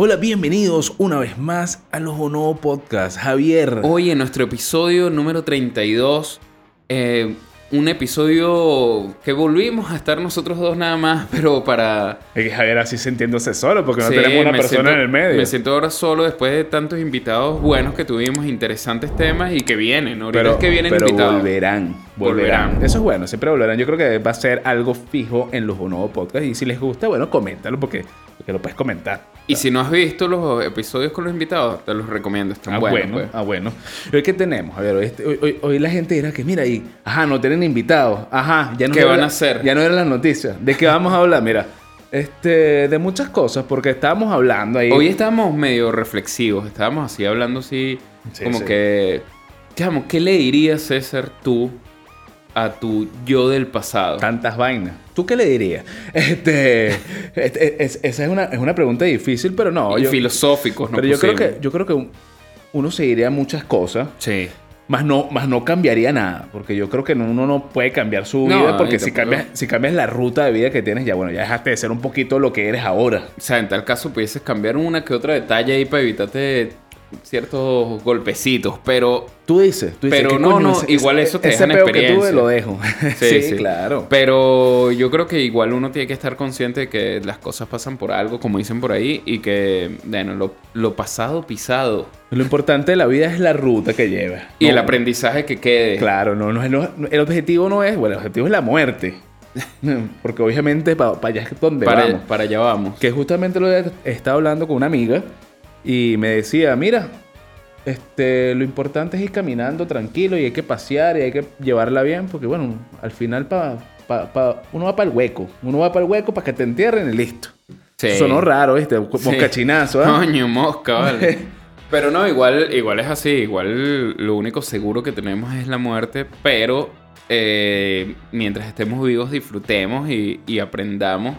Hola, bienvenidos una vez más a los Bono Podcast. Javier. Hoy en nuestro episodio número 32, eh, un episodio que volvimos a estar nosotros dos nada más, pero para... Es que Javier así sintiéndose solo porque no Sí, tenemos una persona siento- en el medio. Me siento ahora solo después de tantos invitados buenos que tuvimos, interesantes temas y que vienen. Ahorita pero es que vienen pero invitados. volverán, volverán. Volverán. Eso es bueno, siempre volverán. Yo creo que va a ser algo fijo en los Bono Podcast. Y si les gusta, bueno, coméntalo porque, porque lo puedes comentar. Y si no has visto los episodios con los invitados, te los recomiendo. Están Ah, buenos. bueno, pues. ah, bueno. ¿Y hoy qué tenemos? A ver, hoy, este- hoy- hoy- hoy la gente dirá que, mira, y, ajá, no tienen invitados. Ajá, ya no ¿Qué van la- a hacer? Ya no eran las noticias. ¿De qué vamos a hablar? Mira, este, de muchas cosas, porque estábamos hablando ahí. Hoy estábamos medio reflexivos, estábamos así hablando así, Sí, como sí. que, digamos, ¿qué le dirías, César, tú a tu yo del pasado? Tantas vainas. ¿Tú qué le dirías? Este, este, es- esa es una, es una pregunta difícil, pero no. Y yo- filosóficos, ¿no? pero yo creo, que, yo creo que un- uno se diría muchas cosas, Sí. más no, más no cambiaría nada, porque yo creo que no- uno no puede cambiar su No, vida, porque si cambias, si cambias la ruta de vida que tienes, ya bueno, ya dejaste de ser un poquito lo que eres ahora. O sea, en tal caso pudieses cambiar una que otra detalle ahí para evitarte ciertos golpecitos, pero... Tú dices, tú dices Pero ¿qué no, no, Ese- igual eso te ese deja peo que tuve experiencia. lo dejo. Sí, Sí, sí. claro. Pero yo creo que igual uno tiene que estar consciente de que las cosas pasan por algo, como dicen por ahí, y que, bueno, lo, lo pasado pisado. Lo importante de la vida es la ruta que llevas. Y No- el aprendizaje que quede. Claro, no, no, no- el objetivo no es, bueno, el objetivo es la muerte. Porque obviamente para allá es donde para, vamos. para allá vamos. Que justamente lo he estado hablando con una amiga y me decía, mira, este, lo importante es ir caminando tranquilo y hay que pasear y hay que llevarla bien porque bueno, al final pa, pa- pa- uno va para el hueco, uno va para el hueco para que te entierren y listo. Sí. Sonó raro, ¿viste? Sí. Moscachinazo, ¿ah? Coño, mosca, vale. Pero no, igual, igual es así. Igual lo único seguro que tenemos es la muerte. Pero eh, mientras estemos vivos, disfrutemos y, y aprendamos.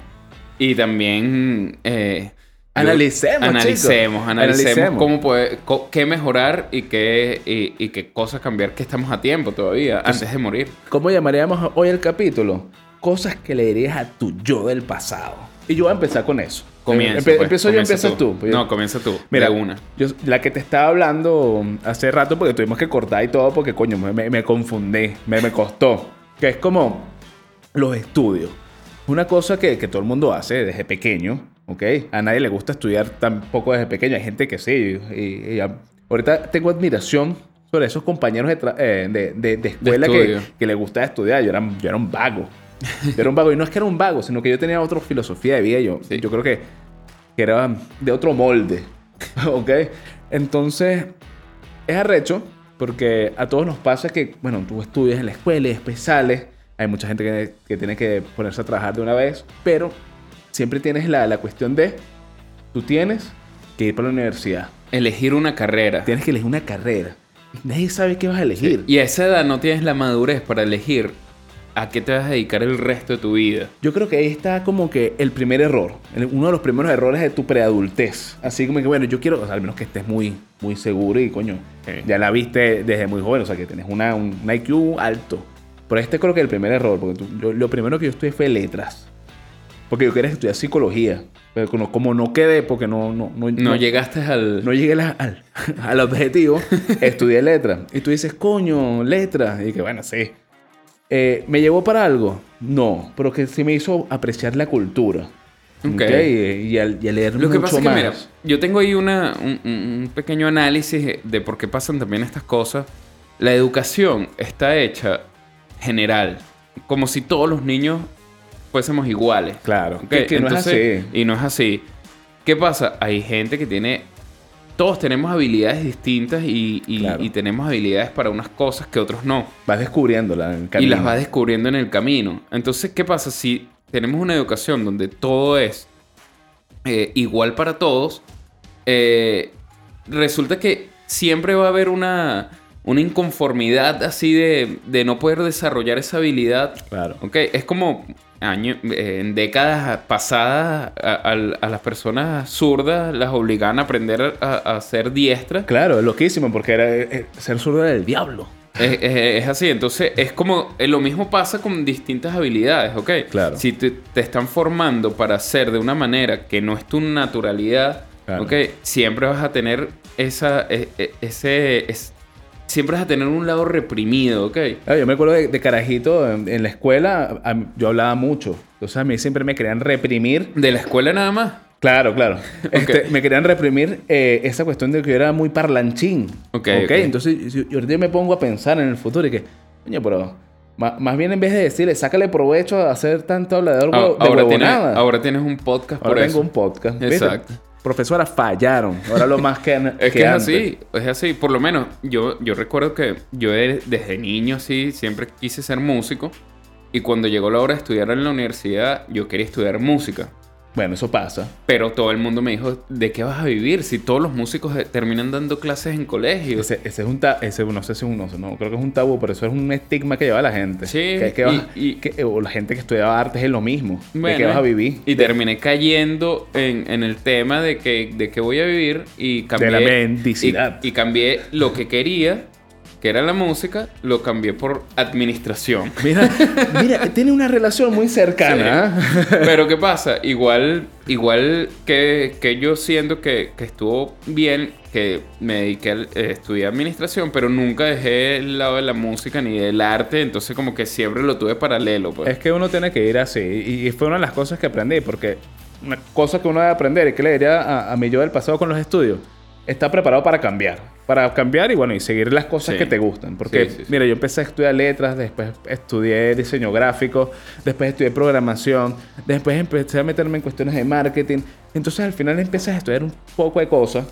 Y también... eh, Analicemos, analicemos, analicemos, Analicemos. cómo puede, co- qué mejorar y qué, y, y qué cosas cambiar que estamos a tiempo todavía, antes de morir. ¿Cómo llamaríamos hoy el capítulo? Cosas que le dirías a tu yo del pasado. Y yo voy a empezar con eso. Comienza. Empe- pues, empiezo yo, empiezas tú. No, comienza tú. Mira, de una. yo- la que te estaba hablando hace rato porque tuvimos que cortar y todo porque, coño, me, me- me confundí, me, me costó. Que es como los estudios. Una cosa que, que todo el mundo hace desde pequeño, ¿ok? A nadie le gusta estudiar tampoco desde pequeño. Hay gente que sí. Y, y ahorita tengo admiración sobre esos compañeros de, eh, de, de- de escuela que, que le gustaba estudiar. Yo era, yo era un vago. Yo era un vago. Y no es que era un vago, sino que yo tenía otra filosofía de vida. Yo, Sí. yo creo que, que era de otro molde. ¿Ok? Entonces, es arrecho porque a todos nos pasa que, bueno, tú estudias en la escuela y después sales. Hay mucha gente que, que tiene que ponerse a trabajar de una vez, pero siempre tienes la, la cuestión de, tú tienes que ir para la universidad. Elegir una carrera. Tienes que elegir una carrera. Nadie sabe qué vas a elegir. Y a esa edad no tienes la madurez para elegir a qué te vas a dedicar el resto de tu vida. Yo creo que ahí está como que el primer error, uno de los primeros errores de tu preadultez. Así como que, bueno, yo quiero, o sea, al menos que estés muy, muy seguro y, coño, Sí. ya la viste desde muy joven, o sea, que tienes una, un, un IQ alto. Pero este creo que es el primer error, porque tú- yo- lo primero que yo estudié fue letras. Porque yo quería estudiar psicología. Pero como, como no quedé, porque no, no, no, No, llegaste al... no llegué la- al, al objetivo, estudié letras. Y tú dices, coño, letras. Y que bueno, sí. Eh, ¿Me llevó para algo? No, pero que sí me hizo apreciar la cultura. Ok. ¿ok? Y, y a, y a leer Lo mucho que pasa es que, mira, yo tengo ahí una, un, un- un pequeño análisis de por qué pasan también estas cosas. La educación está hecha general, como si todos los niños fuésemos iguales. Claro, que, que no es entonces- así. Y no es así. ¿Qué pasa? Hay gente que tiene... Todos tenemos habilidades distintas y, y- Claro. y tenemos habilidades para unas cosas que otros no. Vas descubriéndola en el camino. Y las vas descubriendo en el camino. Entonces, ¿qué pasa si tenemos una educación donde todo es eh, igual para todos? eh, resulta que siempre va a haber una, una inconformidad así de, de no poder desarrollar esa habilidad. Claro. ¿ok? Es como año- eh, en décadas pasadas a, a- a las personas zurdas las obligaban a aprender a, a ser diestras. Claro, es loquísimo porque era, eh, ser zurdo era el diablo. Es, es- es así, entonces es como eh, lo mismo pasa con distintas habilidades, ¿ok? Claro. Si te, te están formando para hacer de una manera que no es tu naturalidad, Claro. ¿ok? Siempre vas a tener esa, e- e- ese, es- siempre vas a tener un lado reprimido, ¿ok? Ah, Yo me acuerdo de, de carajito en, en la escuela, a- yo hablaba mucho. Entonces a mí siempre me querían reprimir. De la escuela nada más. Claro, claro. Este, me querían reprimir eh, esa cuestión de que yo era muy parlanchín. Ok, ok. ok. Entonces yo, yo ahorita me pongo a pensar en el futuro y que, coño, pero más, bien en vez de decirle, sácale provecho a hacer tanto hablador Ah, de ahora, tienes, ahora tienes un podcast por Ahora eso. tengo un podcast. ¿viste? Profesora, fallaron. Ahora lo más que, Es que, es antes. así, es así. Por lo menos, yo, yo recuerdo que yo de- desde niño así siempre quise ser músico. Y cuando llegó la hora de estudiar en la universidad, yo quería estudiar música. Bueno, eso pasa. Pero todo el mundo me dijo, ¿de qué vas a vivir? Si todos los músicos terminan dando clases en colegios. Ese, ese es un tabú, ese, no sé si es un, no, creo que es un tabú, pero eso es un estigma que lleva la gente. Sí, Que, que vas- y- que- o la gente que estudiaba artes es lo mismo. ¿De Bueno, qué vas a vivir? Y terminé cayendo en, en el tema de que, de que voy a vivir y cambié. la mendicidad. Y, y cambié lo que quería, que era la música, lo cambié por administración. Mira, mira, tiene una relación muy cercana. ¿ah? Pero ¿qué pasa? Igual, igual que, que yo siento que, que estuvo bien, que me dediqué a eh, estudiar administración, pero nunca dejé el lado de la música ni del arte, entonces como que siempre lo tuve paralelo. Pues. Es que uno tiene que ir así. Y, y fue una de las cosas que aprendí, porque una cosa que uno debe aprender y que le diría a, a mi yo del pasado con los estudios, está preparado para cambiar. Para cambiar y bueno, y seguir las cosas Sí. que te gustan. Porque, Sí, sí, sí. mira, yo empecé a estudiar letras, después estudié diseño gráfico, después estudié programación, después empecé a meterme en cuestiones de marketing. Entonces al final empiezas a estudiar un poco de cosas.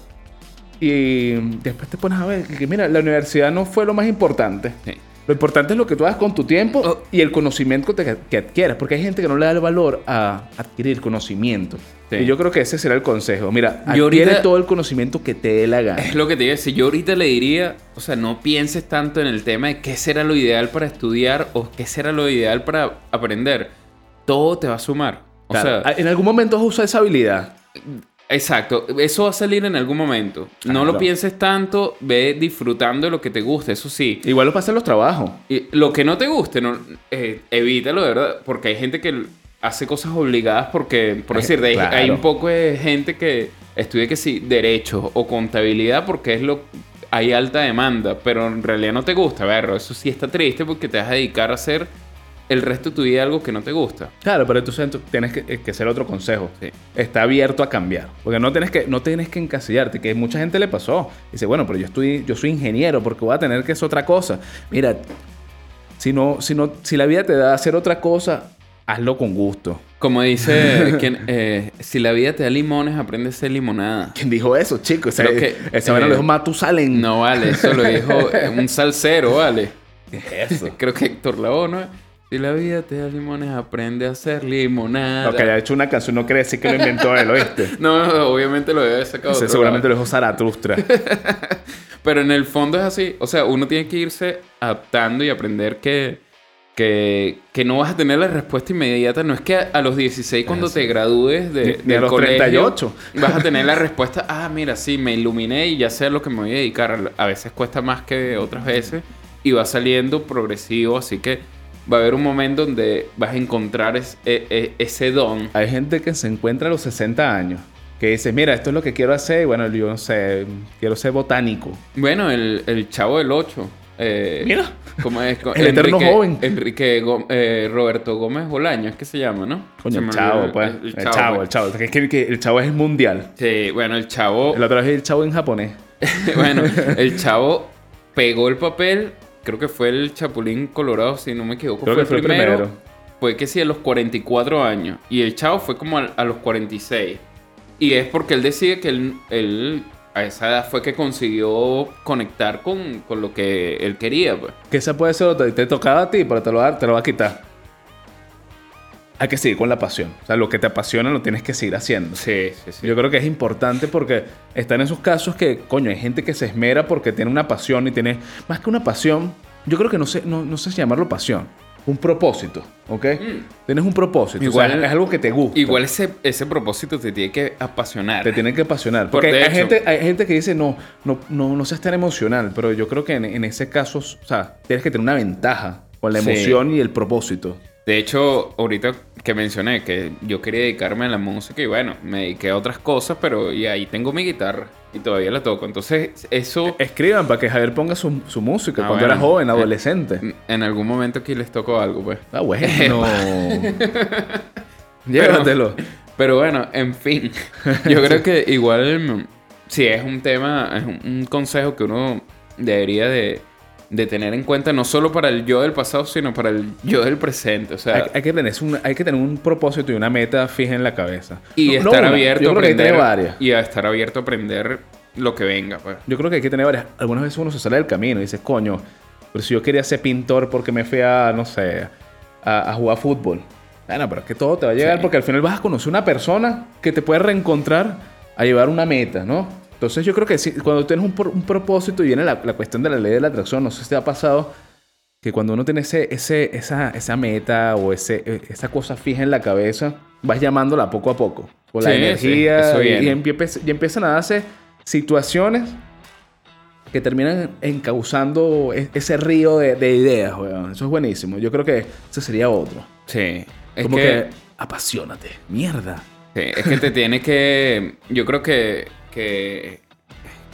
Y después te pones a ver que, mira, la universidad no fue lo más importante. Lo importante es lo que tú hagas con tu tiempo Oh. y el conocimiento que, que adquieras, porque hay gente que no le da el valor a adquirir conocimiento. Sí. Y yo creo que ese será el consejo. Mira, Yo adquiere ahorita- todo el conocimiento que te dé la gana. Es lo que te iba a decir. Yo ahorita le diría, o sea, no pienses tanto en el tema de qué será lo ideal para estudiar o qué será lo ideal para aprender. Todo te va a sumar. O Claro, sea, en algún momento vas a usar esa habilidad. Exacto. Eso va a salir en algún momento. No Claro. lo pienses tanto, ve disfrutando de lo que te guste, eso sí. Igual lo pasa en los trabajos. Y lo que no te guste, no, eh, evítalo, de verdad. Porque hay gente que hace cosas obligadas porque, por decir, hay, claro. hay un poco de gente que estudia que sí, derecho o contabilidad porque es lo hay alta demanda, pero en realidad no te gusta, verlo. Eso sí está triste porque te vas a dedicar a hacer el resto de tu vida algo que no te gusta. Claro, pero entonces tú tienes que, eh, que hacer otro consejo. Sí. Está abierto a cambiar. Porque no tienes que, no tienes que encasillarte, que mucha gente le pasó. Dice, bueno, pero yo, estoy, yo soy ingeniero porque voy a tener que hacer otra cosa. Mira, si, no, si, no, si la vida te da a hacer otra cosa, hazlo con gusto. Como dice, quien, eh, si la vida te da limones, aprende a ser limonada. ¿Quién dijo eso, chicos? Ese, Creo que, ese bueno eh, lo dijo Matusalén. No vale, eso lo dijo un salsero, vale. ¿Qué es eso? Creo que Héctor Lavoe, ¿no? Si la vida te da limones, aprende a hacer limonada. No, que haya hecho una canción no quiere decir que lo inventó él, ¿oíste? No, obviamente lo debe de Ese otro seguramente lado. lo dijo Zaratustra. Pero en el fondo es así. O sea, uno tiene que irse adaptando y aprender que, que, que no vas a tener la respuesta inmediata. No es que a, a los 16, cuando te gradúes de, del los colegio, 38. vas a tener la respuesta. Ah, mira, sí, me iluminé y ya sé a lo que me voy a dedicar. A veces cuesta más que otras veces y va saliendo progresivo. Así que va a haber un momento donde vas a encontrar es- e- e- ese don. Hay gente que se encuentra a los 60 años. Que dice, mira, esto es lo que quiero hacer. Y bueno, yo no sé, quiero ser botánico. Bueno, el, el chavo del 8. Eh, Mira. ¿Cómo es? El eterno joven. Enrique Gó- eh, Roberto Gómez Bolaño, es que se llama, ¿no? Coño, el chavo, olvidó pues. El, chavo, pues. el chavo. Es que, que el chavo es el mundial. Sí, bueno, el chavo. El otro es el chavo en japonés. bueno, el chavo pegó el papel. Creo que fue el Chapulín Colorado, si no me equivoco. Creo fue, que fue el el primero. primero. Fue que sí, a los 44 años. Y el chavo fue como a, a los 46. Y es porque él decide que él, él a esa edad fue que consiguió conectar con, con lo que él quería, pues. Que esa puede ser otra. Te tocaba a ti, pero te lo, te lo va a quitar. Hay que seguir con la pasión. O sea, lo que te apasiona lo tienes que seguir haciendo. Sí, sí, sí. Yo creo que es importante porque están esos casos que, coño, hay gente que se esmera porque tiene una pasión y tiene, más que una pasión, yo creo que no sé, no, no sé si llamarlo pasión, un propósito, ¿ok? Tienes un propósito, Mm. Igual- o sea, es algo que te gusta. Igual ese, ese propósito te tiene que apasionar. Te tiene que apasionar. Por Porque hay, hecho- gente, hay gente que dice, no, no, no, no seas tan emocional, pero yo creo que en, en ese caso, o sea, tienes que tener una ventaja con la Sí. emoción y el propósito. De hecho, ahorita que mencioné que yo quería dedicarme a la música y bueno, me dediqué a otras cosas, pero y ahí tengo mi guitarra y todavía la toco. Entonces, eso... Escriban para que Javier ponga su, su música Ah, cuando bueno. era joven, adolescente. En algún momento aquí les toco algo, pues. Ah, bueno. Llévatelo. Pero bueno, en fin. Yo creo que igual, mm, sí, es un tema, es un, un consejo que uno debería de, de tener en cuenta, no solo para el yo del pasado, sino para el yo del presente. O sea, hay, hay que tener un, hay que tener un propósito y una meta fija en la cabeza. y No- no estar una, abierto Yo a creo que hay que aprender. varias. Y a estar abierto a aprender lo que venga, pues. Yo creo que hay que tener varias. Algunas veces uno se sale del camino y dice, coño, pero si yo quería ser pintor porque me fui a, no sé, a, a jugar fútbol. Bueno, pero es que todo te va a llegar Sí. porque al final vas a conocer una persona que te puede reencontrar a llevar una meta, ¿no? Entonces yo creo que sí, cuando tienes un, un propósito y viene la, la cuestión de la ley de la atracción, no sé si te ha pasado que cuando uno tiene ese, ese, esa, esa meta o ese, eh, esa cosa fija en la cabeza, vas llamándola poco a poco. Con la Sí, sí, energía eso y, y empie- y empiezan a darse situaciones que terminan encauzando e- ese río de, de ideas, weón. Eso es buenísimo. Yo creo que ese sería otro. Sí. Es Como que, que, apasionate. Mierda. sí, es que te tiene que. Yo creo que. Que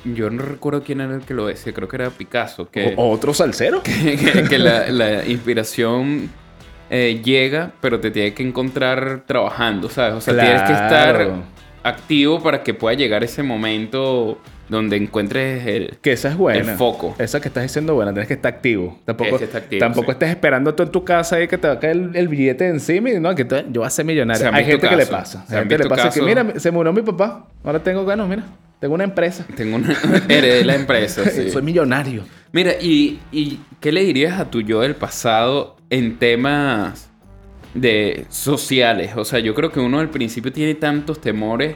yo no recuerdo quién era el que lo decía, creo que era Picasso. Que, O- otro salsero. que, que la, la inspiración eh, llega, pero te tiene que encontrar trabajando, ¿sabes? O sea, tienes que estar. Activo para que pueda llegar ese momento donde encuentres el... Que esa es buena. El foco. Esa que estás diciendo buena. Tienes que estar activo. Tampoco, activo, tampoco sí. estés esperando tú en tu casa y que te va a caer el, el billete encima y no, que te- yo voy a ser millonario. Hay gente que le pasa. Hay gente que le pasa que, mira, se murió mi papá. Ahora tengo ganas, mira. Tengo una empresa. Tengo una... Heredé la empresa, sí. Soy millonario. Mira, y, y qué le dirías a tu yo del pasado en temas de sociales? O sea, yo creo que uno al principio tiene tantos temores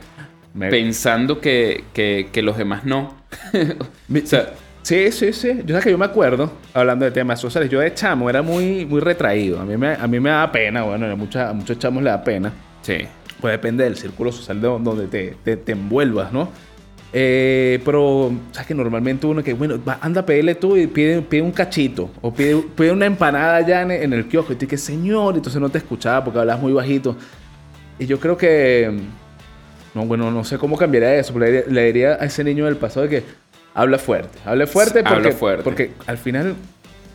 Me- pensando que, que, que los demás no. O sea, Sí, sí, sí. Yo sé que yo me acuerdo, hablando de temas sociales, yo de chamo era muy, muy retraído. A mí me, a mí me da pena, bueno, a, mucha- a muchos chamos le da pena. sí. Pues depende del círculo social de donde te, te, te envuelvas, ¿no? Eh, pero, ¿sabes que Normalmente uno que, bueno, anda a pedirle tú y pide, pide un cachito o pide, pide una empanada allá en, en el kiosco y tú que señor, y entonces no te escuchaba porque hablas muy bajito. Y yo creo que, no, bueno, no sé cómo cambiaría eso, pero le, diría- le diría a ese niño del pasado que habla fuerte, hable fuerte Habla porque, fuerte. porque al final,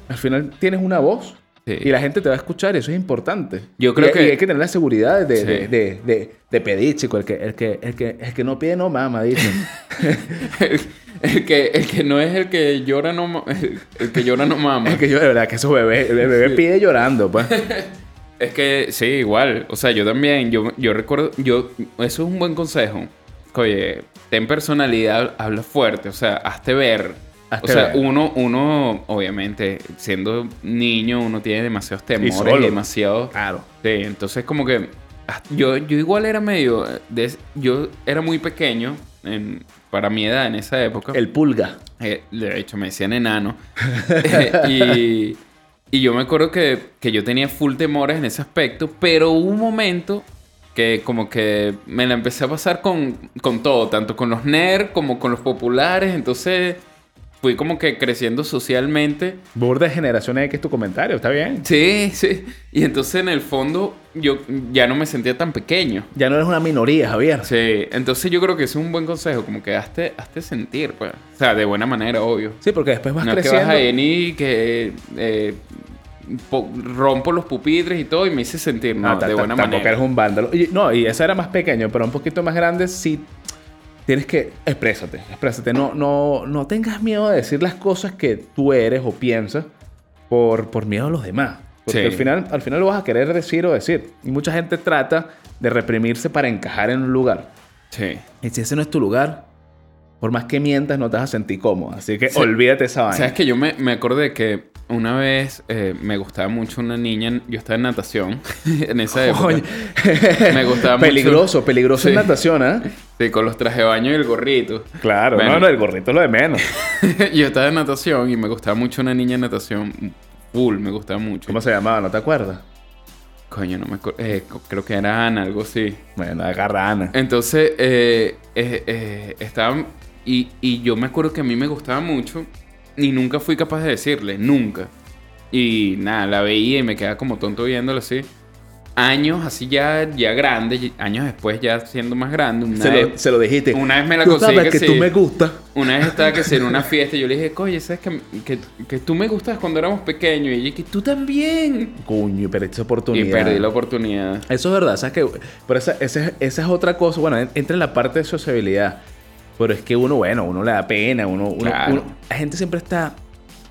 al final tienes una voz. Sí. Y la gente te va a escuchar, eso es importante. Yo creo Y- que- y hay que tener la seguridad de, Sí. de, de, pedir, chico. El que, el, que, el, que, el que no pide no mama, dicen. el, que, el que no es el que llora no el que llora no mama. es que yo, de verdad, que esos bebés, el bebé pide llorando, pues. Es que sí, igual. O sea, yo también, yo, yo recuerdo, yo, eso es un buen consejo. Oye, ten personalidad, habla fuerte, o sea, hazte ver. O sea, uno, uno, obviamente, siendo niño, uno tiene demasiados temores y, demasiados. Claro. Sí, entonces como que ah, yo, yo igual era medio, de- yo era muy pequeño en- para mi edad en esa época. El pulga. Eh, de hecho, me decían enano. y, y yo me acuerdo que, que yo tenía full temores en ese aspecto, pero hubo un momento que como que me la empecé a pasar con, con todo, tanto con los nerds como con los populares, entonces fui como que creciendo socialmente. Burda de generaciones que es tu comentario, está bien. Sí, sí. Y entonces en el fondo yo ya no me sentía tan pequeño. Ya no eres una minoría, Javier. Sí, entonces yo creo que ese es un buen consejo, como que hazte, hazte sentir, pues. O sea, de buena manera, obvio. Sí, porque después vas no es que creciendo. vas a venir que eh, po- rompo los pupitres y todo y me hice sentir, no, de buena tampoco manera. eres un vándalo. Y- no, y ese era más pequeño, pero un poquito más grande sí tienes que exprésate, exprésate. No, no, no tengas miedo de decir las cosas que tú eres o piensas por, por miedo a los demás. Porque Sí. al, final, al final lo vas a querer decir o decir. Y mucha gente trata de reprimirse para encajar en un lugar. Sí. Y si ese no es tu lugar, por más que mientas, no te vas a sentir cómodo. Así que Sí. olvídate esa vaina. Sabes que yo me, me acordé que una vez eh, me gustaba mucho una niña, yo estaba en natación en esa época. Oye. Me gustaba mucho. peligroso, peligroso en Sí. natación, ¿eh? Sí, con los trajes de baño y el gorrito. Claro, Bueno. no, no, el gorrito es lo de menos. yo estaba en natación y me gustaba mucho una niña en natación. Full, me gustaba mucho. ¿Cómo se llamaba? ¿No te acuerdas? Coño, no me acuerdo. Eh, creo que era Ana, algo así. Bueno, agarra Ana. Entonces, eh, eh, eh, estaban. Y, y yo me acuerdo que a mí me gustaba mucho y nunca fui capaz de decirle, nunca. Y nada, la veía y me quedaba como tonto viéndolo así. Años así ya, ya grande, años después ya siendo más grande. Una Se vez, lo, se lo dijiste. una vez me la conseguí que que sí. tú me gusta. Una vez estaba que sí, en una fiesta y yo le dije, oye, ¿sabes que, que, que tú me gustas cuando éramos pequeños? Y ella, que tú también. Coño, pero esta Y oportunidad. perdí la oportunidad. Eso es verdad, ¿sabes qué? Pero esa, esa, esa es otra cosa. Bueno, en- entra en la parte de sociabilidad. Pero es que uno, bueno, uno le da pena. Uno, uno- Claro. uno- la gente siempre está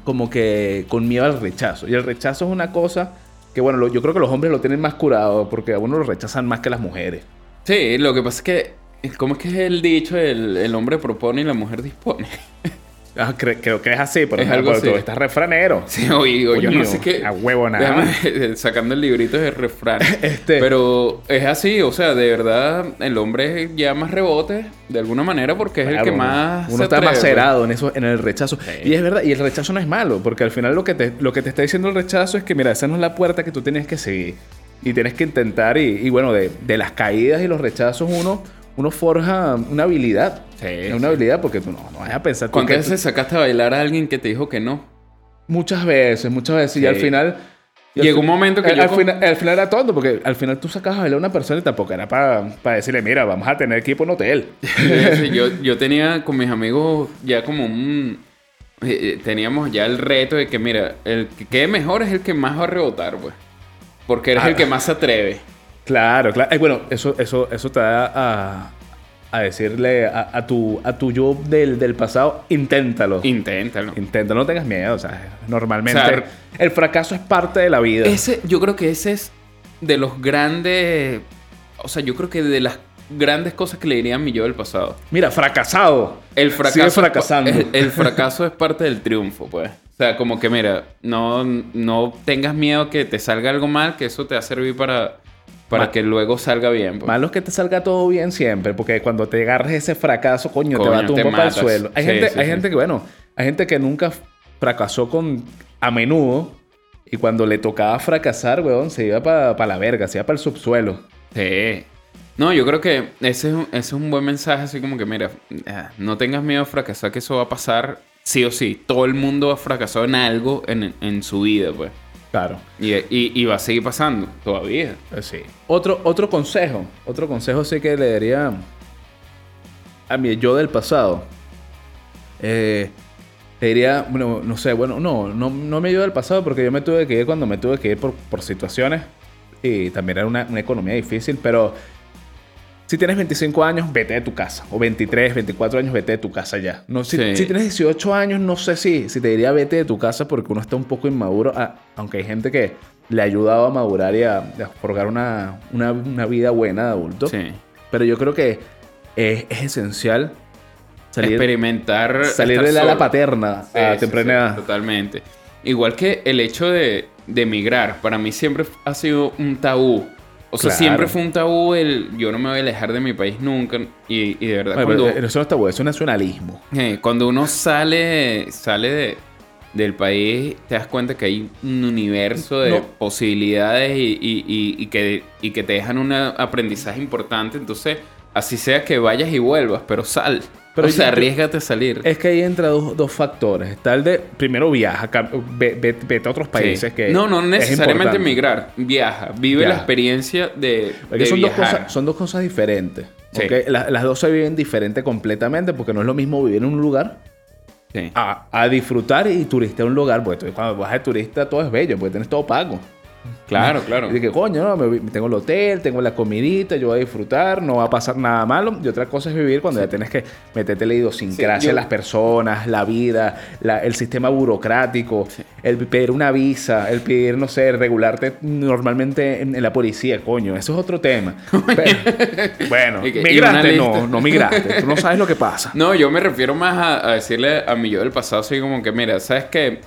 como que con miedo al rechazo. Y el rechazo es una cosa que, bueno, lo- yo creo que los hombres lo tienen más curado porque a uno lo rechazan más que las mujeres. Sí, lo que pasa es que, ¿cómo es que es el dicho? El, el hombre propone y la mujer dispone. Ah, cre- creo que es así, pero Es no, algo pero así. tú estás refranero. Sí, oigo, yo no sé qué. a huevo nada. Déjame, sacando el librito de refrán. Este- Pero es así, o sea, de verdad, el hombre ya más rebote, de alguna manera, porque es el que más. Uno se está atreve, macerado en eso, en el rechazo. Y es verdad, y el rechazo no es malo, porque al final lo que te, lo que te está diciendo el rechazo es que, mira, esa no es la puerta que tú tienes que seguir. Y tienes que intentar, y, y bueno, de, de las caídas y los rechazos uno, uno forja una habilidad. Sí, Una habilidad porque tú no, no vas a pensar tú ¿Cuántas que veces sacaste a bailar a alguien que te dijo que no? Muchas veces, muchas veces. Y Sí. al final... y Llegó un momento que al, yo al con- final, al final era tonto, porque al final tú sacabas a bailar a una persona y tampoco era para decirle, mira, vamos a tener equipo en hotel. Sí, yo, yo tenía con mis amigos ya como un... eh, eh, Teníamos ya el reto de que, mira, el que quede mejor es el que más va a rebotar, pues. Porque eres Ah. el que más se atreve. Claro, claro. Eh, bueno, eso, eso, eso te da a, a decirle a, a tu, a tu yo del, del pasado, inténtalo. Inténtalo. Inténtalo, no tengas miedo. O sea, normalmente O sea, el fracaso es parte de la vida. Ese, yo creo que ese es de los grandes. O sea, yo creo que de las grandes cosas que le diría a mi yo del pasado. Mira, fracasado. El fracaso. Sigue es pa- fracasando. El, el fracaso es parte del triunfo, pues. O sea, como que mira, no, no tengas miedo que te salga algo mal, que eso te va a servir para, para Ma- que luego salga bien. Pues. Malo es que te salga todo bien siempre, porque cuando te agarres ese fracaso, coño, te Coño, va a te tumbar para el suelo. Hay, Sí, gente, sí, hay sí. gente que, bueno, hay gente que nunca fracasó con a menudo y cuando le tocaba fracasar, weón, se iba para la verga, se iba para el subsuelo. Sí. No, yo creo que ese es, un, ese es un buen mensaje, así como que, mira, ah, no tengas miedo a fracasar, que eso va a pasar sí o sí. Todo el mundo ha fracasado en algo en, en su vida, pues. Claro. Y, y- y va a seguir pasando todavía. Pues sí. Otro, otro consejo, otro consejo sí que le daría a mi yo del pasado. Eh, le diría, bueno, no sé, bueno, no, no, no me yo del pasado porque yo me tuve que ir cuando me tuve que ir por, por situaciones y también era una, una economía difícil, pero si tienes 25 años, vete de tu casa. O 23, 24 años, vete de tu casa ya. No, si, Sí. si tienes 18 años, no sé si, si te diría vete de tu casa porque uno está un poco inmaduro. aunque hay gente que le ha ayudado a madurar y a, a forjar una, una, una vida buena de adulto. Sí. Pero yo creo que es, es esencial salir, Experimentar. salir del ala paterna Sí, a temprana edad. Totalmente. Igual que el hecho de, de emigrar, para mí siempre ha sido un tabú. O sea, Claro. siempre fue un tabú el yo no me voy a alejar de mi país nunca. Y, y de verdad, cuando, pero eso no bueno, eso es nacionalismo. eh, cuando uno sale, sale de, del país, te das cuenta que hay un universo de No. posibilidades y- y- y que, y que te dejan un aprendizaje importante. Entonces, así sea que vayas y vuelvas, pero sal. Pero o sea, arriesgate a salir. Es que ahí entra dos, dos factores. Está el de, primero viaja, ve- ve- vete a otros países Sí. que no, no es necesariamente emigrar. Viaja. Vive la experiencia de, son, dos cosas, son dos cosas diferentes. Sí. ¿ok? La- las dos se viven diferente completamente porque no es lo mismo vivir en un lugar Sí. a, a disfrutar y turistear un lugar. Porque tú- cuando vas de turista todo es bello, porque tienes todo pago. Claro, claro. Y que, coño, no, me tengo el hotel, tengo la comidita, yo voy a disfrutar, no va a pasar nada malo. Y otra cosa es vivir cuando ya tienes que meterte la idiosincrasia Sí, yo- las personas, la vida, la- el sistema burocrático, el pedir una visa, el pedir, no sé, regularte normalmente en, en la policía, coño, eso es otro tema. Pero- bueno, una no, no migraste, tú no sabes lo que pasa. No, yo me refiero más a, a decirle a mi yo del pasado, así como que, mira, ¿sabes qué?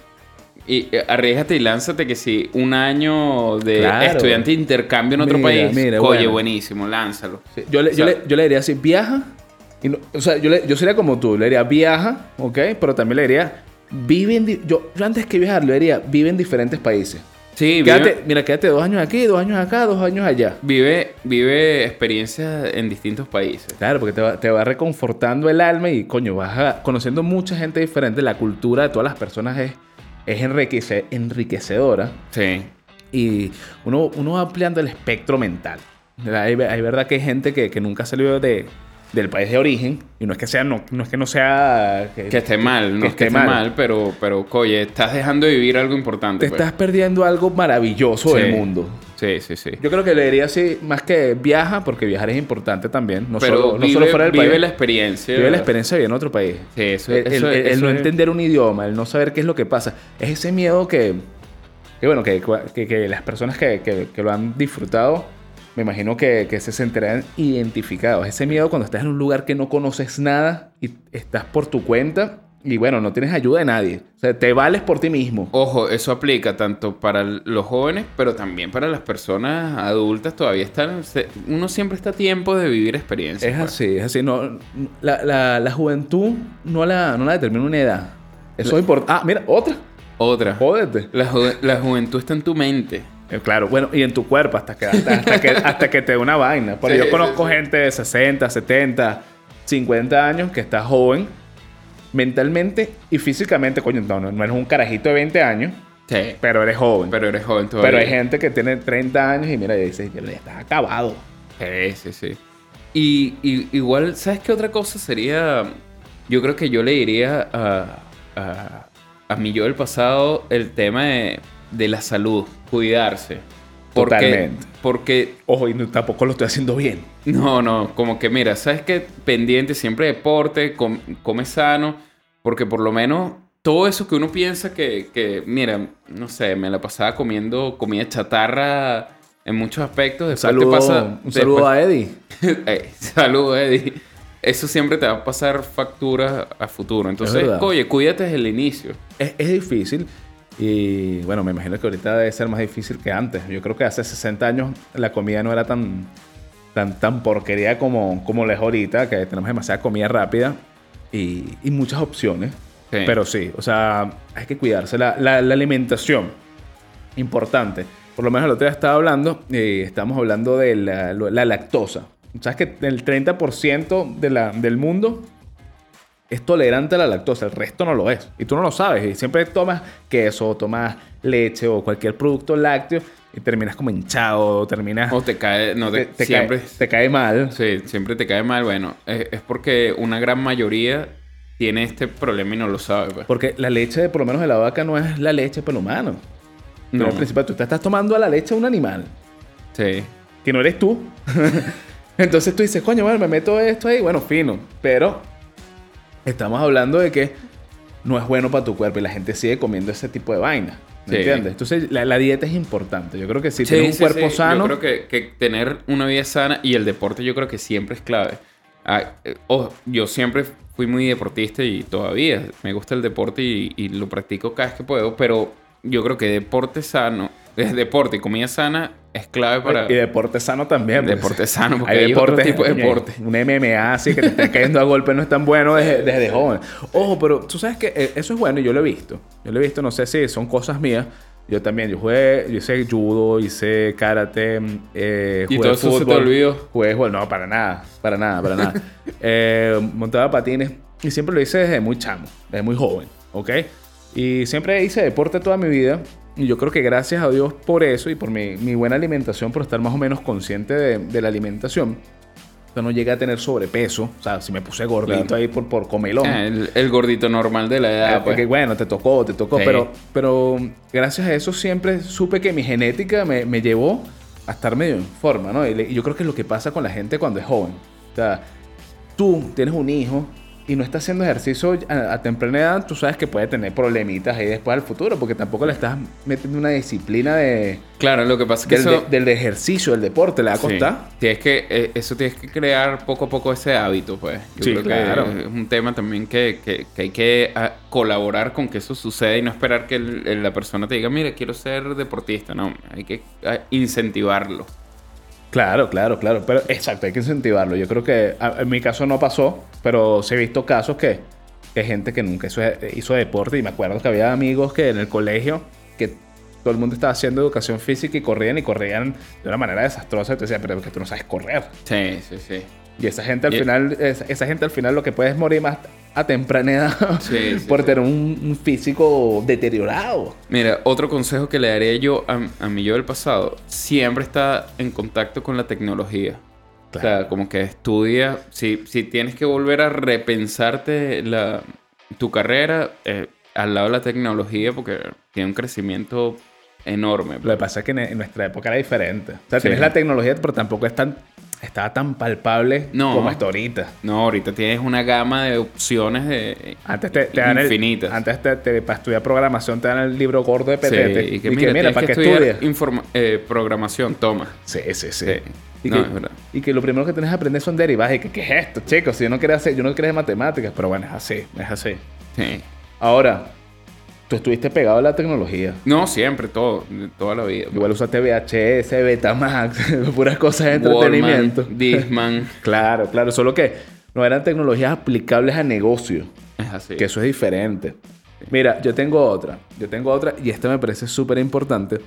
Y, eh, arriesgate y lánzate que si un año de Claro. estudiante de intercambio en otro Mira, país, mira, oye, bueno. buenísimo, lánzalo. Sí, Yo le, yo, O sea- le, yo le diría así, viaja. y no- o sea, yo, le- yo sería como tú, le diría viaja, ¿ok? Pero también le diría, vive en... Yo, yo antes que viajar le diría, vive en diferentes países. Sí, Quédate, vive, mira, quédate dos años aquí, dos años acá, dos años allá. vive, vive experiencias en distintos países. Claro, porque te va, te va reconfortando el alma y, coño, vas a- conociendo mucha gente diferente. La cultura de todas las personas es, es enriquece- enriquecedora Sí. y uno, uno va ampliando el espectro mental. Hay, hay verdad que hay gente que, que nunca salió de, del país de origen y no es que sea no, no es que no sea Que esté mal, no que es que esté esté mal. mal, pero, pero, oye, estás dejando de vivir algo importante. te pues. estás perdiendo algo maravilloso Sí. del mundo. Sí, sí, sí. Yo creo que le diría así, más que viaja, porque viajar es importante también. No, pero solo, no vive, solo fuera del vive país. la experiencia. Vive la experiencia de vivir en otro país. Sí, eso, el, eso- el- el eso no es- entender un idioma, el no saber qué es lo que pasa. Es ese miedo que, que bueno, que, las personas que lo han disfrutado, me imagino que, que se sentirán identificados. Ese miedo cuando estás en un lugar que no conoces nada y estás por tu cuenta y bueno, no tienes ayuda de nadie. O sea, te vales por ti mismo. Ojo, eso aplica tanto para los jóvenes, pero también para las personas adultas. Todavía están. Uno siempre está a tiempo de vivir experiencias. Es pues. así, es así. No, la, la- la juventud no la, no la determina una edad. Eso es importante. Ah, mira, otra. Otra. Jódete. La, ju- la juventud está en tu mente. Eh, Claro, bueno, y en tu cuerpo hasta que, hasta, hasta que, hasta que te dé una vaina. Porque Sí, yo conozco sí. gente de 60, 70, 50 años que está joven mentalmente y físicamente. Coño, no, no, no eres un carajito de 20 años, Sí. pero eres joven. Pero eres joven todavía. Pero hay gente que tiene 30 años y mira, y dice, ya estás acabado. Sí, sí, sí. Y, y- igual, ¿sabes qué otra cosa sería? Yo creo que yo le diría a, a, a mi yo del pasado el tema de, de la salud, cuidarse. Porque, Totalmente. Porque, Ojo, y no- tampoco lo estoy haciendo bien. no, no, como que mira, ¿sabes qué? Pendiente siempre deporte, com- come sano, porque por lo menos todo eso que uno piensa que, que, mira, no sé, me la pasaba comiendo comida chatarra en muchos aspectos. Después saludo, te pasa, un saludo a Eddie. Ey, Saludos, Eddie. Eso siempre te va a pasar factura a futuro. Entonces, oye, cuídate desde el inicio. Es, es difícil. Y bueno, me imagino que ahorita debe ser más difícil que antes. Yo creo que hace 60 años la comida no era tan, tan, tan porquería como, como la es ahorita, que tenemos demasiada comida rápida y, y muchas opciones. Sí. Pero sí, o sea, hay que cuidarse. La, la- la alimentación, importante. Por lo menos el otro día estaba hablando, y estamos hablando de la lactosa. ¿Sabes que el 30% de la, del mundo es tolerante a la lactosa, el resto no lo es. Y tú no lo sabes. Y siempre tomas queso, tomas leche o cualquier producto lácteo y terminas como hinchado, terminas... O te cae, no te, te, siempre, cae, te cae mal. sí, siempre te cae mal. Bueno, es, es porque una gran mayoría tiene este problema y no lo sabe. pues. Porque la leche, de, por lo menos de la vaca, no es la leche para el humano. No. No. Al principio tú te estás tomando la leche de un animal, Sí. que no eres tú. Entonces tú dices, coño, bueno, me meto esto ahí, bueno, fino. Pero estamos hablando de que no es bueno para tu cuerpo y la gente sigue comiendo ese tipo de vaina. ¿Me Sí. entiendes? Entonces la, la dieta es importante. Yo creo que si Sí, tienes un sí, cuerpo sí. sano... Yo creo que, que tener una vida sana y el deporte yo creo que siempre es clave. Ah, eh, ojo, yo siempre fui muy deportista y todavía me gusta el deporte y, y lo practico cada vez que puedo, pero yo creo que deporte sano, eh, deporte y comida sana es clave para... Y deporte sano también. porque Deporte sano, porque hay otro tipo de deporte. Un MMA así que te esté cayendo a golpe no es tan bueno desde, desde joven. Ojo, pero tú sabes que eh, eso es bueno y yo lo he visto. Yo lo he visto, no sé si son cosas mías. Yo también, yo jugué, yo hice judo, hice karate, eh, ¿Y jugué todo eso se te fútbol, olvidó? Jugué fútbol, no, para nada, para nada, para nada. Eh, montaba patines y siempre lo hice desde muy chamo, desde muy joven, ¿ok? Y siempre hice deporte toda mi vida. Y yo creo que gracias a Dios por eso y por mi, mi buena alimentación, por estar más o menos consciente de, de la alimentación, yo no llegué a tener sobrepeso. O sea, si me puse gordito Claro. ahí por, por comelón. Ah, el, el gordito normal de la Eh, edad, pues. porque bueno, te tocó, te tocó, Sí. pero, pero gracias a eso siempre supe que mi genética me, me llevó a estar medio en forma, ¿no? Y, le- y yo creo que es lo que pasa con la gente cuando es joven. O sea, tú tienes un hijo y no estás haciendo ejercicio a, a temprana edad, tú sabes que puede tener problemitas ahí después al futuro, porque tampoco le estás metiendo una disciplina de, Claro, lo que pasa es que del, eso... de- del ejercicio, del deporte, le va a Sí. costar. Tienes que, eh, eso tienes que crear poco a poco ese hábito, pues. Yo Sí, creo claro. que es un tema también que, que- que hay que ah, colaborar con que eso suceda y no esperar que el- el- la persona te diga, mira, quiero ser deportista. No, hay que ah, incentivarlo. Claro, claro, claro. Pero exacto, hay que incentivarlo. Yo creo que en mi caso no pasó, pero sí he visto casos que, que gente que nunca hizo, hizo deporte. Y me acuerdo que había amigos que en el colegio que todo el mundo estaba haciendo educación física y corrían y corrían de una manera desastrosa. Y te decía, pero es que tú no sabes correr. Sí, sí, sí. Y esa gente al Y- final, esa, esa gente al final lo que puede es morir más a temprana edad Sí, por sí. tener un, un físico deteriorado. Mira, otro consejo que le daría yo a, a mi yo del pasado, siempre está en contacto con la tecnología. O sea, como que estudia, si, si tienes que volver a repensarte la, tu carrera eh, al lado de la tecnología, porque tiene un crecimiento enorme. Lo que pasa es que en, en nuestra época era diferente. O sea, Sí. tienes la tecnología, pero tampoco es tan, estaba tan palpable No. como está ahorita. No, ahorita tienes una gama de opciones de Antes te, te dan el- infinitas. antes te- te- para estudiar programación te dan el libro gordo de Sí, petete. y que mira, ¿para que estudias? eh, programación, toma. Sí, sí, sí. Sí. Y, No, que, es verdad. y que lo primero que tienes que aprender son derivadas. Y que, ¿qué es esto, chicos? Si yo no quería hacer, yo no quería hacer matemáticas, pero bueno, es así, es así. Sí. Ahora, tú estuviste pegado a la tecnología. No, siempre, todo, toda la vida. Igual usaste VHS, Betamax, puras cosas de Wallman, entretenimiento. Discman, Claro, claro. Solo que no eran tecnologías aplicables a negocio. es así. Que eso es diferente. Mira, yo tengo otra. Yo tengo otra y esta me parece súper importante.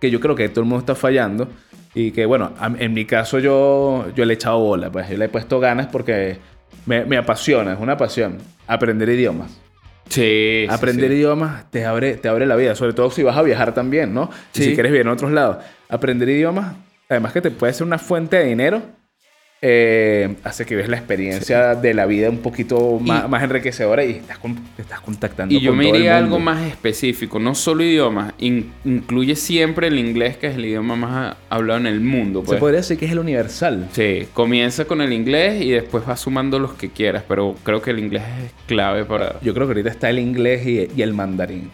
Que yo creo que todo el mundo está fallando. Y que, bueno, en mi caso yo, yo le he echado bola. Pues yo le he puesto ganas porque me, me apasiona. Es una pasión. Aprender idiomas. Sí, Aprender sí. idiomas te abre, te abre la vida. Sobre todo si vas a viajar también, ¿no? Y Sí. si quieres vivir en otros lados. Aprender idiomas, además que te puede ser una fuente de dinero. Eh, hace que ves la experiencia de la vida un poquito más, Y- más enriquecedora y estás, con- te estás contactando Y yo con me todo iría a algo más específico, no solo idiomas, in- incluye siempre el inglés, que es el idioma más hablado en el mundo. Se Pues. podría decir que es el universal. Sí, comienza con el inglés y después vas sumando los que quieras, pero creo que el inglés es clave para... Yo creo que ahorita está el inglés y, y el mandarín.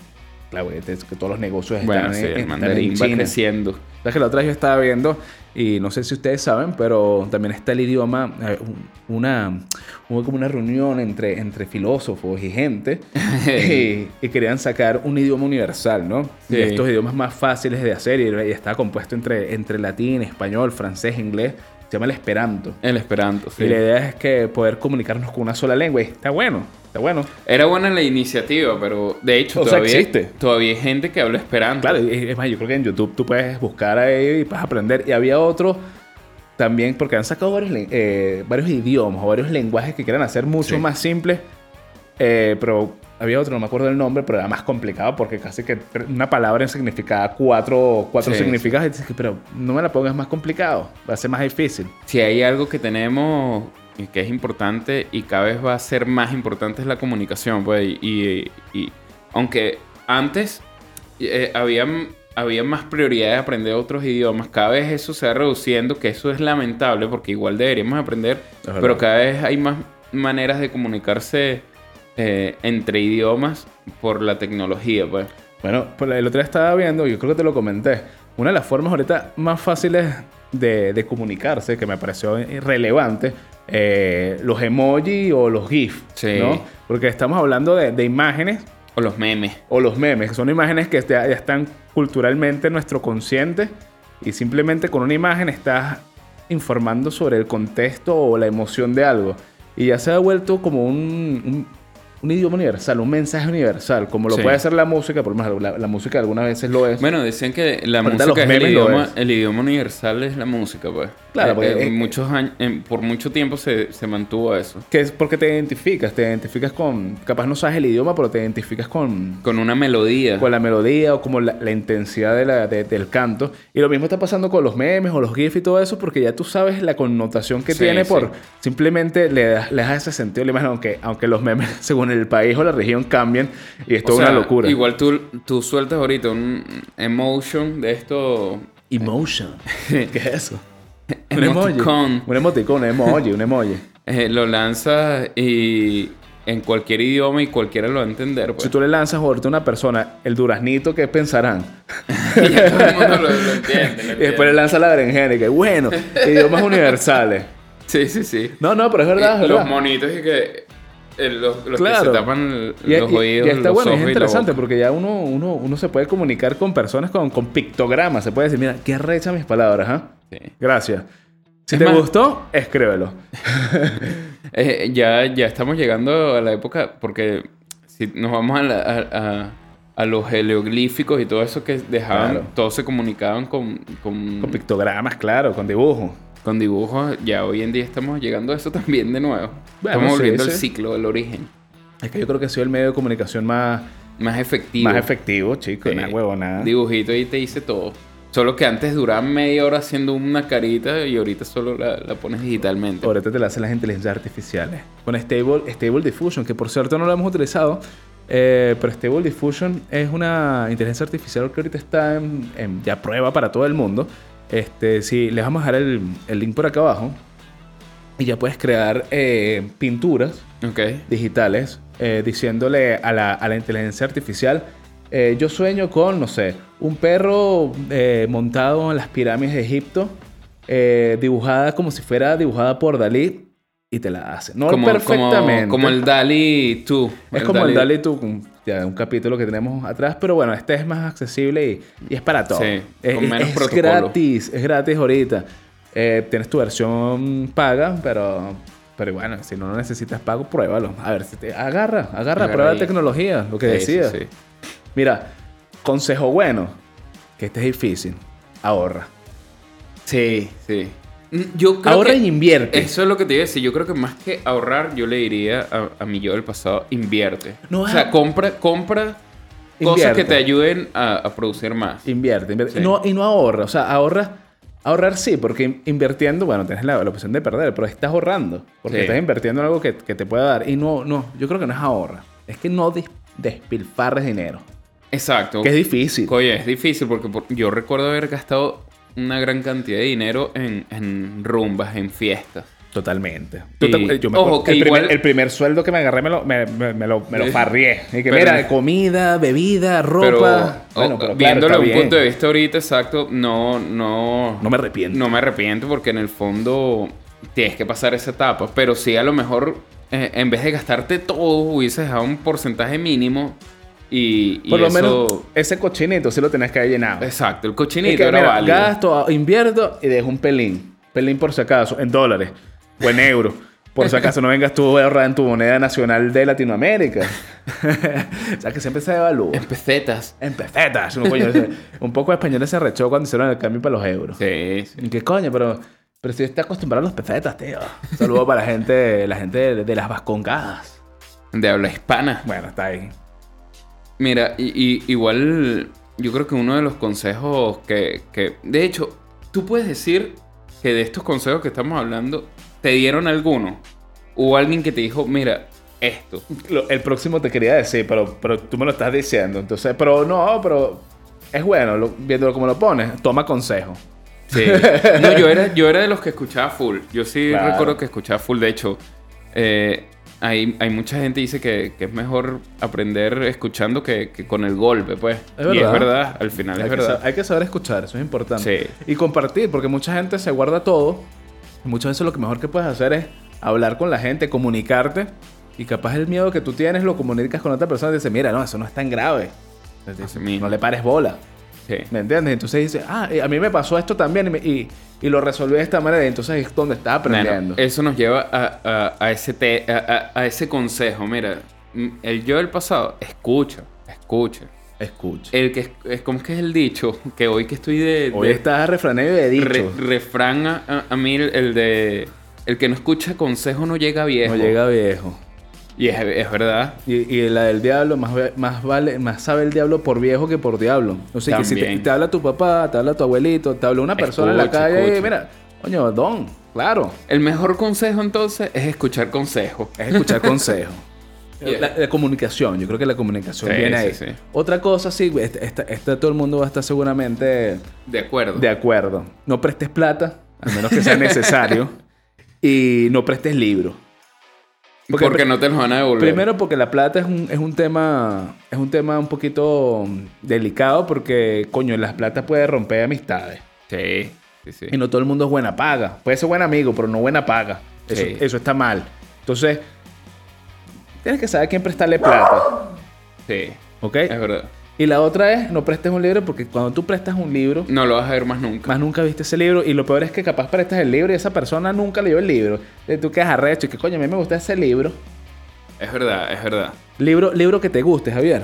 Claro, es que todos los negocios Bueno, están, sí, en, el están mandarín en va China. creciendo. ¿Sabes que la otra vez yo estaba viendo, y no sé si ustedes saben, pero también está el idioma, eh, un- una, hubo como una reunión entre, entre filósofos y gente, y, y querían sacar un idioma universal, ¿no? Sí. Y estos idiomas más fáciles de hacer, y, y está compuesto entre, entre latín, español, francés, inglés, se llama el esperanto. El esperanto, sí. Y la idea es que poder comunicarnos con una sola lengua, y está bueno, está bueno. Era buena la iniciativa, pero de hecho O sea, todavía, existe. todavía hay gente que habla esperanto. Claro, es más, yo creo que en YouTube tú puedes buscar ahí y puedes aprender. Y había otro también, porque han sacado varios, eh, varios idiomas o varios lenguajes que quieren hacer mucho Sí. más simples. eh, pero había otro, no me acuerdo el nombre, pero era más complicado porque casi que una palabra significaba cuatro, cuatro Sí. significados. Y dices pero no me la pongas más complicado, va a ser más difícil. Si hay algo que tenemos que es importante y cada vez va a ser más importante es la comunicación, pues. Y, y- y aunque antes eh, había, había más prioridad de aprender otros idiomas, cada vez eso se va reduciendo, que eso es lamentable porque igual deberíamos aprender, pero cada vez hay más maneras de comunicarse eh, entre idiomas por la tecnología, pues. Bueno, pues el otro día estaba viendo, yo creo que te lo comenté, una de las formas ahorita más fáciles de, de comunicarse, que me pareció relevante, eh, los emojis o los GIF, Sí. ¿no? Porque estamos hablando de, de imágenes O los memes. o los memes, que son imágenes que ya, ya están culturalmente en nuestro consciente y simplemente con una imagen estás informando sobre el contexto o la emoción de algo. Y ya se ha vuelto como un, un- un idioma universal, un mensaje universal, como lo Sí. puede hacer la música, por lo menos la, la música algunas veces lo es. Bueno, decían que la música es el idioma, el idioma universal es la música, pues. Claro, Eh, porque eh, es- muchos años, en- por mucho tiempo se, se mantuvo eso. Que es porque te identificas, te identificas con, capaz no sabes el idioma, pero te identificas con, Con una melodía. con la melodía o como la, la intensidad de la- de- del canto. Y lo mismo está pasando con los memes o los GIFs y todo eso, porque ya tú sabes la connotación que Sí, tiene sí. por simplemente le das, le das ese sentido la imagen, aunque, aunque los memes según el país o la región cambien y es O toda sea, una locura. Igual tú, tú sueltas ahorita un emotion de esto. Emotion. ¿Qué es eso? Un. Emoticon. Un emoticón, un emoji, un emoji. eh, lo lanzas y en cualquier idioma y cualquiera lo va a entender. Pues. Si tú le lanzas ahorita a una persona el duraznito, ¿qué pensarán? ya todo el mundo lo, lo entiende. lo Y después le entiende. lanza la berenjena y que, bueno, idiomas universales. Sí, sí, sí. No, no, pero es verdad, Y es los verdad. monitos y que. Eh, los los que Claro. se tapan el- Y, los y- oídos, y está los bueno, ojos es interesante porque ya uno, uno, uno se puede comunicar con personas con, con pictogramas. Se puede decir, mira, qué recha mis palabras, ¿ah? Sí. Gracias. Si Es te más- gustó, escríbelo. Eh, ya, ya estamos llegando a la época porque si nos vamos a, la- a- a- a los heleoglíficos y todo eso que dejaban, Claro. todos se comunicaban con, con, Con pictogramas, claro, con dibujos. Con dibujos. Ya hoy en día estamos llegando a eso también de nuevo. Bueno, estamos sí, volviendo al sí. ciclo, al origen. Es que yo creo que ha sido el medio de comunicación más, Más efectivo. más efectivo, chicos. Sí. Nada huevo, nada. Dibujito y te dice todo. Solo que antes duraba media hora haciendo una carita y ahorita solo la, la pones digitalmente. Ahorita te la hacen las inteligencias artificiales. Con Stable, Stable Diffusion, que por cierto no lo hemos utilizado. eh, pero Stable Diffusion es una inteligencia artificial que ahorita está en, en ya prueba para todo el mundo. Este, sí, les vamos a dejar el, link por acá abajo. Y ya puedes crear eh, pinturas okay. digitales eh, diciéndole a la, a la, inteligencia artificial, eh, yo sueño con, no sé, un perro montado en las pirámides de Egipto, dibujada como si fuera dibujada por Dalí, y te la hace. No como, perfectamente. Como, el Dalí 2. Es como el Dalí 2, de un capítulo que tenemos atrás, pero bueno, este es más accesible y, es para todo. Sí, es, gratis, es gratis ahorita. Eh, tienes tu versión paga, pero, pero bueno, si no necesitas pago, pruébalo. A ver, si te, agarra, agarra, prueba la tecnología, lo que sí. Sí, sí. Mira, consejo bueno, que este es difícil, ahorra. Sí, sí. Yo creo ahorra que y invierte. Eso es lo que te iba a decir. Yo creo que más que ahorrar, yo le diría a, a mi yo del pasado, invierte. No, o sea, ah. compra, compra cosas que te ayuden a, a producir más. Invierte, invierte. Sí. No, y no ahorra. O sea, ahorra. Ahorrar sí, porque in- invirtiendo, bueno, tienes la, la opción de perder, pero estás ahorrando. Porque Sí. estás invirtiendo en algo que, que te pueda dar. Y no, no, yo creo que no es ahorra. Es que no des- despilfarres dinero. Exacto. Que es difícil. Oye, es difícil porque por- yo recuerdo haber gastado una gran cantidad de dinero en, en rumbas, en fiestas. Totalmente. Te- yo me ojo, que el, primer, el primer sueldo que me agarré me lo, me, me- me lo, me lo farrié. Y que Pero- mira, comida, bebida, ropa. Pero, bueno, pero claro, viéndolo está de un punto de vista ahorita, exacto, no, no, No me arrepiento. no me arrepiento porque en el fondo tienes que pasar esa etapa. Pero sí, a lo mejor, eh, en vez de gastarte todo, hubieses dejado un porcentaje mínimo y, y Por lo eso- menos ese cochinito sí lo tenés que haber llenado. Exacto, el cochinito que, era mira, válido. gasto, invierto y dejo un pelín. Pelín por si acaso, en dólares o en euros. Por si acaso no vengas tú a ahorrar en tu moneda nacional de Latinoamérica. o sea que siempre se devalúa. En pesetas. En pesetas. Un, coño, ese- un poco de españoles se arrechó cuando hicieron el cambio para los euros. Sí, sí. ¿Y qué coño? Pero, pero si está acostumbrado a los pesetas, tío. Un saludo para la gente, la gente de, de las vascongadas. De habla hispana. Bueno, está ahí. Mira, y, y- igual yo creo que uno de los consejos que, que... De hecho, tú puedes decir que de estos consejos que estamos hablando, ¿te dieron alguno? Hubo alguien que te dijo, mira, esto. Lo- el próximo te quería decir, pero, pero tú me lo estás diciendo. Entonces, pero no, pero es bueno, lo- viéndolo como lo pones, toma consejo. Sí. No, yo era, yo era de los que escuchaba full. Yo sí Claro. recuerdo que escuchaba full. De hecho, eh, hay, hay mucha gente que dice que, que es mejor aprender escuchando que, que con el golpe, pues. Es Y es verdad. al final Hay es verdad. hay que saber escuchar, eso es importante. Sí. Y compartir, porque mucha gente se guarda todo. Y muchas veces lo que mejor que puedes hacer es hablar con la gente, comunicarte. Y capaz el miedo que tú tienes lo comunicas con otra persona y dices, mira, no, eso no es tan grave. No le pares bola. Sí. ¿Me entiendes? Entonces dice, ah, a mí me pasó esto también y, me- y- y lo resolví de esta manera. Entonces es donde estás aprendiendo. Bueno, eso nos lleva a, a- a ese te- a, a- ese consejo. Mira, el yo del pasado, escucha, escucha. Escucha. El que es, es como que es el dicho, que hoy que estoy de, Hoy estás refranero de dicho. re- refrán a mí el, el de el que no escucha consejo no llega viejo. no llega viejo. Y es, es verdad. Y, y la del diablo, más, más vale, más sabe el diablo por viejo que por diablo. O sea, que si te, También. te habla tu papá, te habla tu abuelito, te habla una persona en la calle, escucha. mira, coño, don, claro, El mejor consejo entonces es escuchar consejo. es escuchar consejos. Yeah. La, la comunicación, yo creo que la comunicación Sí, viene sí, ahí. sí. Otra cosa, sí, esta, esta- esta todo el mundo va a estar seguramente De acuerdo. de acuerdo. No prestes plata, al menos que sea necesario, y no prestes libros. Porque Porque- no te los van a devolver. Primero porque la plata es un, es un tema es un tema un poquito delicado porque coño las plata puede romper amistades Sí, sí, sí. y no todo el mundo es buena paga puede ser buen amigo pero no buena paga eso, Sí. eso está mal entonces tienes que saber a quién prestarle plata Sí, ¿ok? es verdad. Y la otra es no prestes un libro porque cuando tú prestas un libro No lo vas a ver más nunca. más nunca viste ese libro y lo peor es que capaz prestas el libro y esa persona nunca leyó el libro y tú quedas arrecho y que coño a mí me gusta ese libro Es verdad, es verdad. libro libro que te guste Javier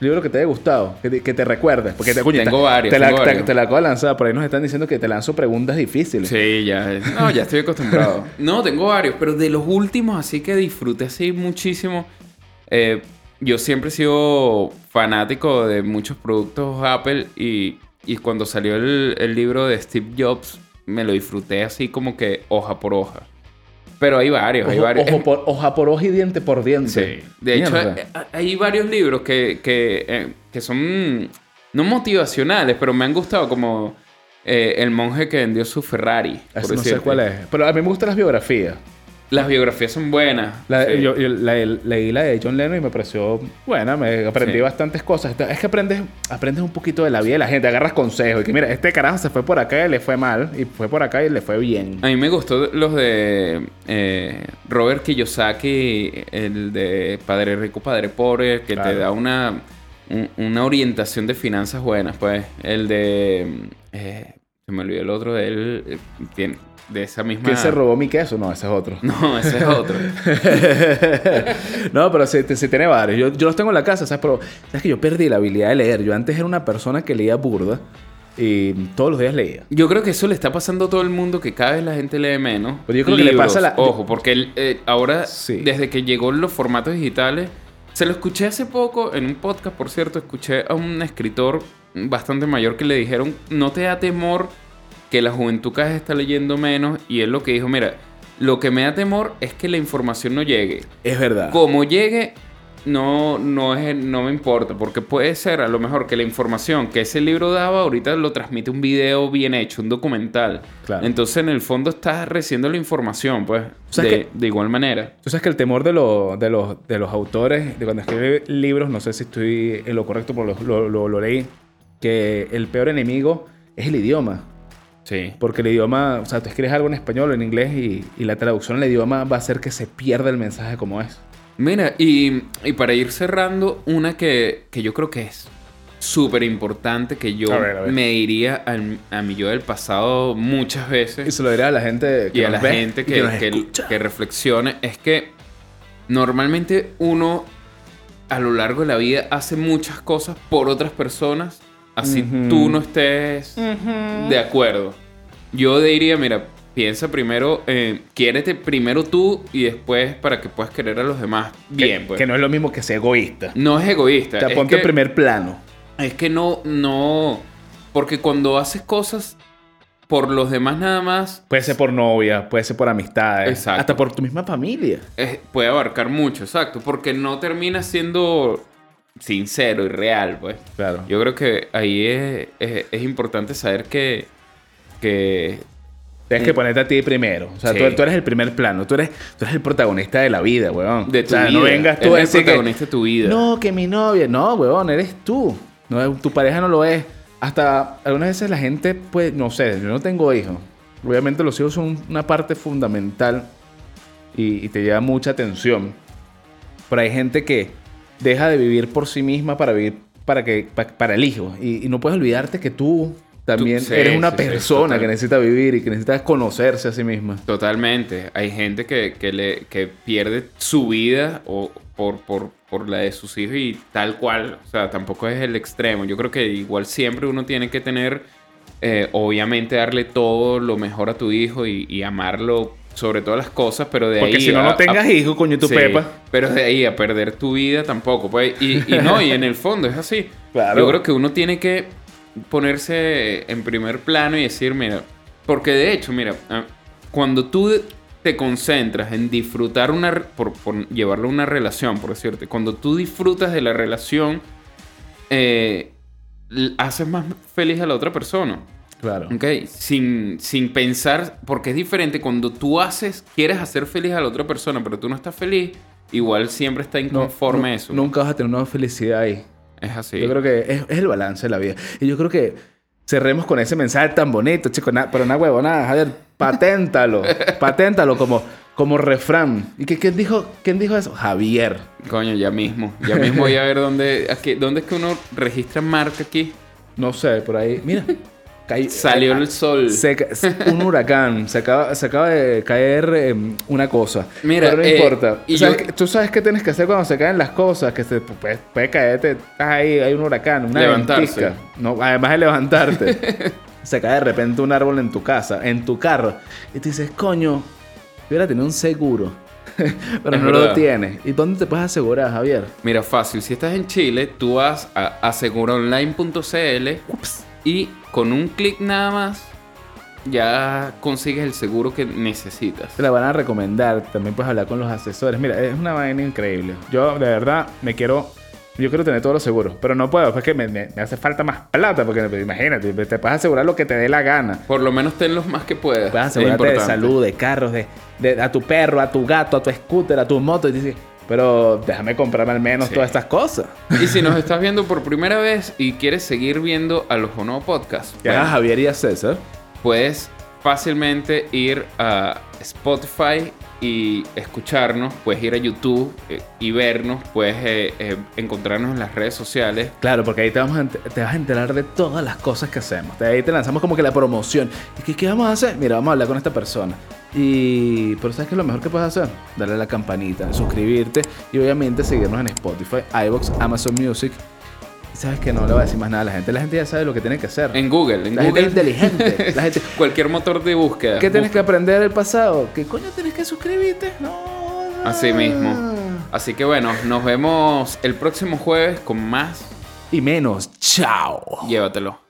libro que te haya gustado, que te, que te recuerdes. Porque te, coño, Tengo te- varios, Te la, tengo te- varios. te la acabo de lanzar. Por ahí nos están diciendo que te lanzo preguntas difíciles. Sí, ya. No, ya estoy acostumbrado. No, tengo varios, pero de los últimos, así que disfruté así muchísimo. Eh, yo siempre he sido fanático de muchos productos Apple y, y cuando salió el, el libro de Steve Jobs, me lo disfruté así como que hoja por hoja. Pero hay varios, hay Ojo, varios. ojo por, hoja por hoja y diente por diente. Sí. De hecho, Mierda. eh, hay varios libros que, que, eh, que son no motivacionales, pero me han gustado, como eh, El monje que vendió su Ferrari. por no sé cuál es. Pero a mí me gustan las biografías. Las biografías son buenas. La- sí. yo, yo la- leí la de John Lennon y me pareció buena, me aprendí Sí. bastantes cosas. Es que aprendes, aprendes un poquito de la vida de la gente, agarras consejos. Y que mira, este carajo se fue por acá y le fue mal, y fue por acá y le fue bien. A mí me gustó los de eh, Robert Kiyosaki, el de Padre Rico, Padre Pobre, que Claro. te da una, un- una orientación de finanzas buenas, pues. El de... eh, se me olvidó el otro de él, eh, tiene- de esa misma... ¿Quién se robó mi queso? No, ese es otro. No, ese es otro. no, pero sí, sí tiene varios. Yo, yo los tengo en la casa, ¿sabes? Pero, ¿sabes que yo perdí la habilidad de leer? Yo antes era una persona que leía burda y todos los días leía. Yo creo que eso le está pasando a todo el mundo, que cada vez la gente lee menos. Pero yo creo que le pasa la- Ojo, porque el- eh, ahora, Sí. desde que llegó los formatos digitales, se lo escuché hace poco en un podcast, por cierto, escuché a un escritor bastante mayor que le dijeron, no te da temor que la juventud cada vez está leyendo menos, y él lo que dijo, mira, lo que me da temor es que la información no llegue. Es verdad. Como llegue, no, no, es, no me importa, porque puede ser a lo mejor que la información que ese libro daba, ahorita lo transmite un video bien hecho, un documental. Claro. Entonces, en el fondo, estás recibiendo la información, pues, de igual manera. Tú sabes que el temor de, lo- de, los, de los autores, de cuando escriben libros, no sé si estoy en lo correcto, pero lo, lo- lo- lo leí, que el peor enemigo es el idioma. Sí. Porque el idioma, o sea, tú escribes algo en español o en inglés y, y la traducción al idioma va a hacer que se pierda el mensaje como es. Mira, y, y para ir cerrando, una que, que yo creo que es súper importante, que yo A ver, a ver. me iría al- a mi yo del pasado muchas veces. Y se lo diré a la gente que y a la ve gente y que, nos que reflexione es que normalmente uno a lo largo de la vida hace muchas cosas por otras personas así Ujú. tú no estés de acuerdo. Yo diría, mira, piensa primero, eh, quiérete primero tú y después para que puedas querer a los demás bien. que, pues. que no es lo mismo que ser egoísta. No es egoísta. O sea, es ponte en primer plano. es que no, no. Porque cuando haces cosas por los demás nada más, Puede ser por novia, puede ser por amistades, Exacto. hasta por tu misma familia. es- puede abarcar mucho, exacto. Porque no termina siendo sincero y real, pues. Claro. Yo creo que ahí es, es- es importante saber que, que Tienes que ponerte a ti primero. O sea, Sí. tú, tú eres el primer plano. Tú eres, tú eres el protagonista de la vida, weón. de tu o sea, vida. no vengas tú Eres a el decir que... protagonista de tu vida. No, que mi novia. No, weón, eres tú. No, tu pareja no lo es. Hasta algunas veces la gente, pues, no sé, yo no tengo hijos. Obviamente los hijos son una parte fundamental y, y te lleva mucha atención. Pero hay gente que deja de vivir por sí misma para vivir para, que, pa- para el hijo. Y, y no puedes olvidarte que tú también sí, eres una sí, persona que necesita vivir y que necesita conocerse a sí misma. Totalmente. Hay gente que, que le, que pierde su vida o, por, por, por la de sus hijos y tal cual. O sea, tampoco es el extremo. Yo creo que igual siempre uno tiene que tener, eh, obviamente, darle todo lo mejor a tu hijo y, y amarlo sobre todas las cosas, pero de Porque ahí... si no, a- no tengas hijos, coño, tu Sí, pepa. Pero de ahí a perder tu vida tampoco. Pues, y, y no, y en el fondo es así. Claro. Yo creo que uno tiene que ponerse en primer plano y decir, mira, porque de hecho, mira, cuando tú te concentras en disfrutar una, por, por llevarlo a una relación, por decirte, cuando tú disfrutas de la relación, eh, haces más feliz a la otra persona. Claro. ¿Ok? Sin, sin pensar, porque es diferente cuando tú haces, quieres hacer feliz a la otra persona, pero tú no estás feliz, igual siempre está No, inconforme nu- eso. Nunca vas a tener una felicidad ahí. Es así. Yo creo que es, es el balance de la vida. Y yo creo que cerremos con ese mensaje tan bonito, chicos. na- pero una huevonada, Javier. Paténtalo. paténtalo como, como refrán. ¿Y qué, quién, dijo, quién dijo eso? Javier. Coño, ya mismo. Ya mismo voy a ver dónde, aquí, dónde es que uno registra marca aquí. No sé, por ahí. Mira. Salió el sol. Se un huracán. Se acaba, se acaba de caer eh, una cosa. Mira, Pero no eh, importa. y ¿Sabes yo- qué- Tú sabes qué tienes que hacer cuando se caen las cosas. Que se puede, puede caerte. Ahí, hay un huracán, una Levantarse. ventisca. No, además de levantarte. se cae de repente un árbol en tu casa, en tu carro. Y te dices, coño, yo hubiera tenido un seguro. Pero Es no lo verdad. tienes. ¿Y dónde te puedes asegurar, Javier? Mira, fácil. Si estás en Chile, tú vas a aseguraonline.cl y con un clic nada más ya consigues el seguro que necesitas. Te la van a recomendar. También puedes hablar con los asesores. Mira, es una vaina increíble. Yo, de verdad, me quiero. Yo quiero tener todos los seguros, pero no puedo, porque me, me- me hace falta más plata, porque imagínate, te puedes asegurar lo que te dé la gana. Por lo menos ten los más que puedas. Puedes Es asegurarte de salud, de carros, de, de- a tu perro, a tu gato, a tu scooter, a tu moto. Y dices, pero déjame comprarme al menos Sí. todas estas cosas. Y si nos estás viendo por primera vez y quieres seguir viendo a los Bono Podcast, Que hagas Javier y a César. puedes fácilmente ir a Spotify y escucharnos, puedes ir a YouTube eh, y vernos, puedes eh, eh, encontrarnos en las redes sociales. Claro, porque ahí te, vamos a te vas a enterar de todas las cosas que hacemos. De ahí te lanzamos como que la promoción. ¿Y qué, qué vamos a hacer? Mira, vamos a hablar con esta persona. Y... Pero ¿sabes qué es lo mejor que puedes hacer? Darle a la campanita, suscribirte y obviamente seguirnos en Spotify, iVoox, Amazon Music. Sabes que no le voy a decir más nada a la gente. La gente ya sabe lo que tiene que hacer. En Google, en la gente Google. es inteligente. La gente... Cualquier motor de búsqueda. ¿Qué tienes que aprender del pasado? ¿Qué coño tienes que suscribirte? No. Así mismo. Así que bueno, nos vemos el próximo jueves con más. Y menos. Chao. Llévatelo.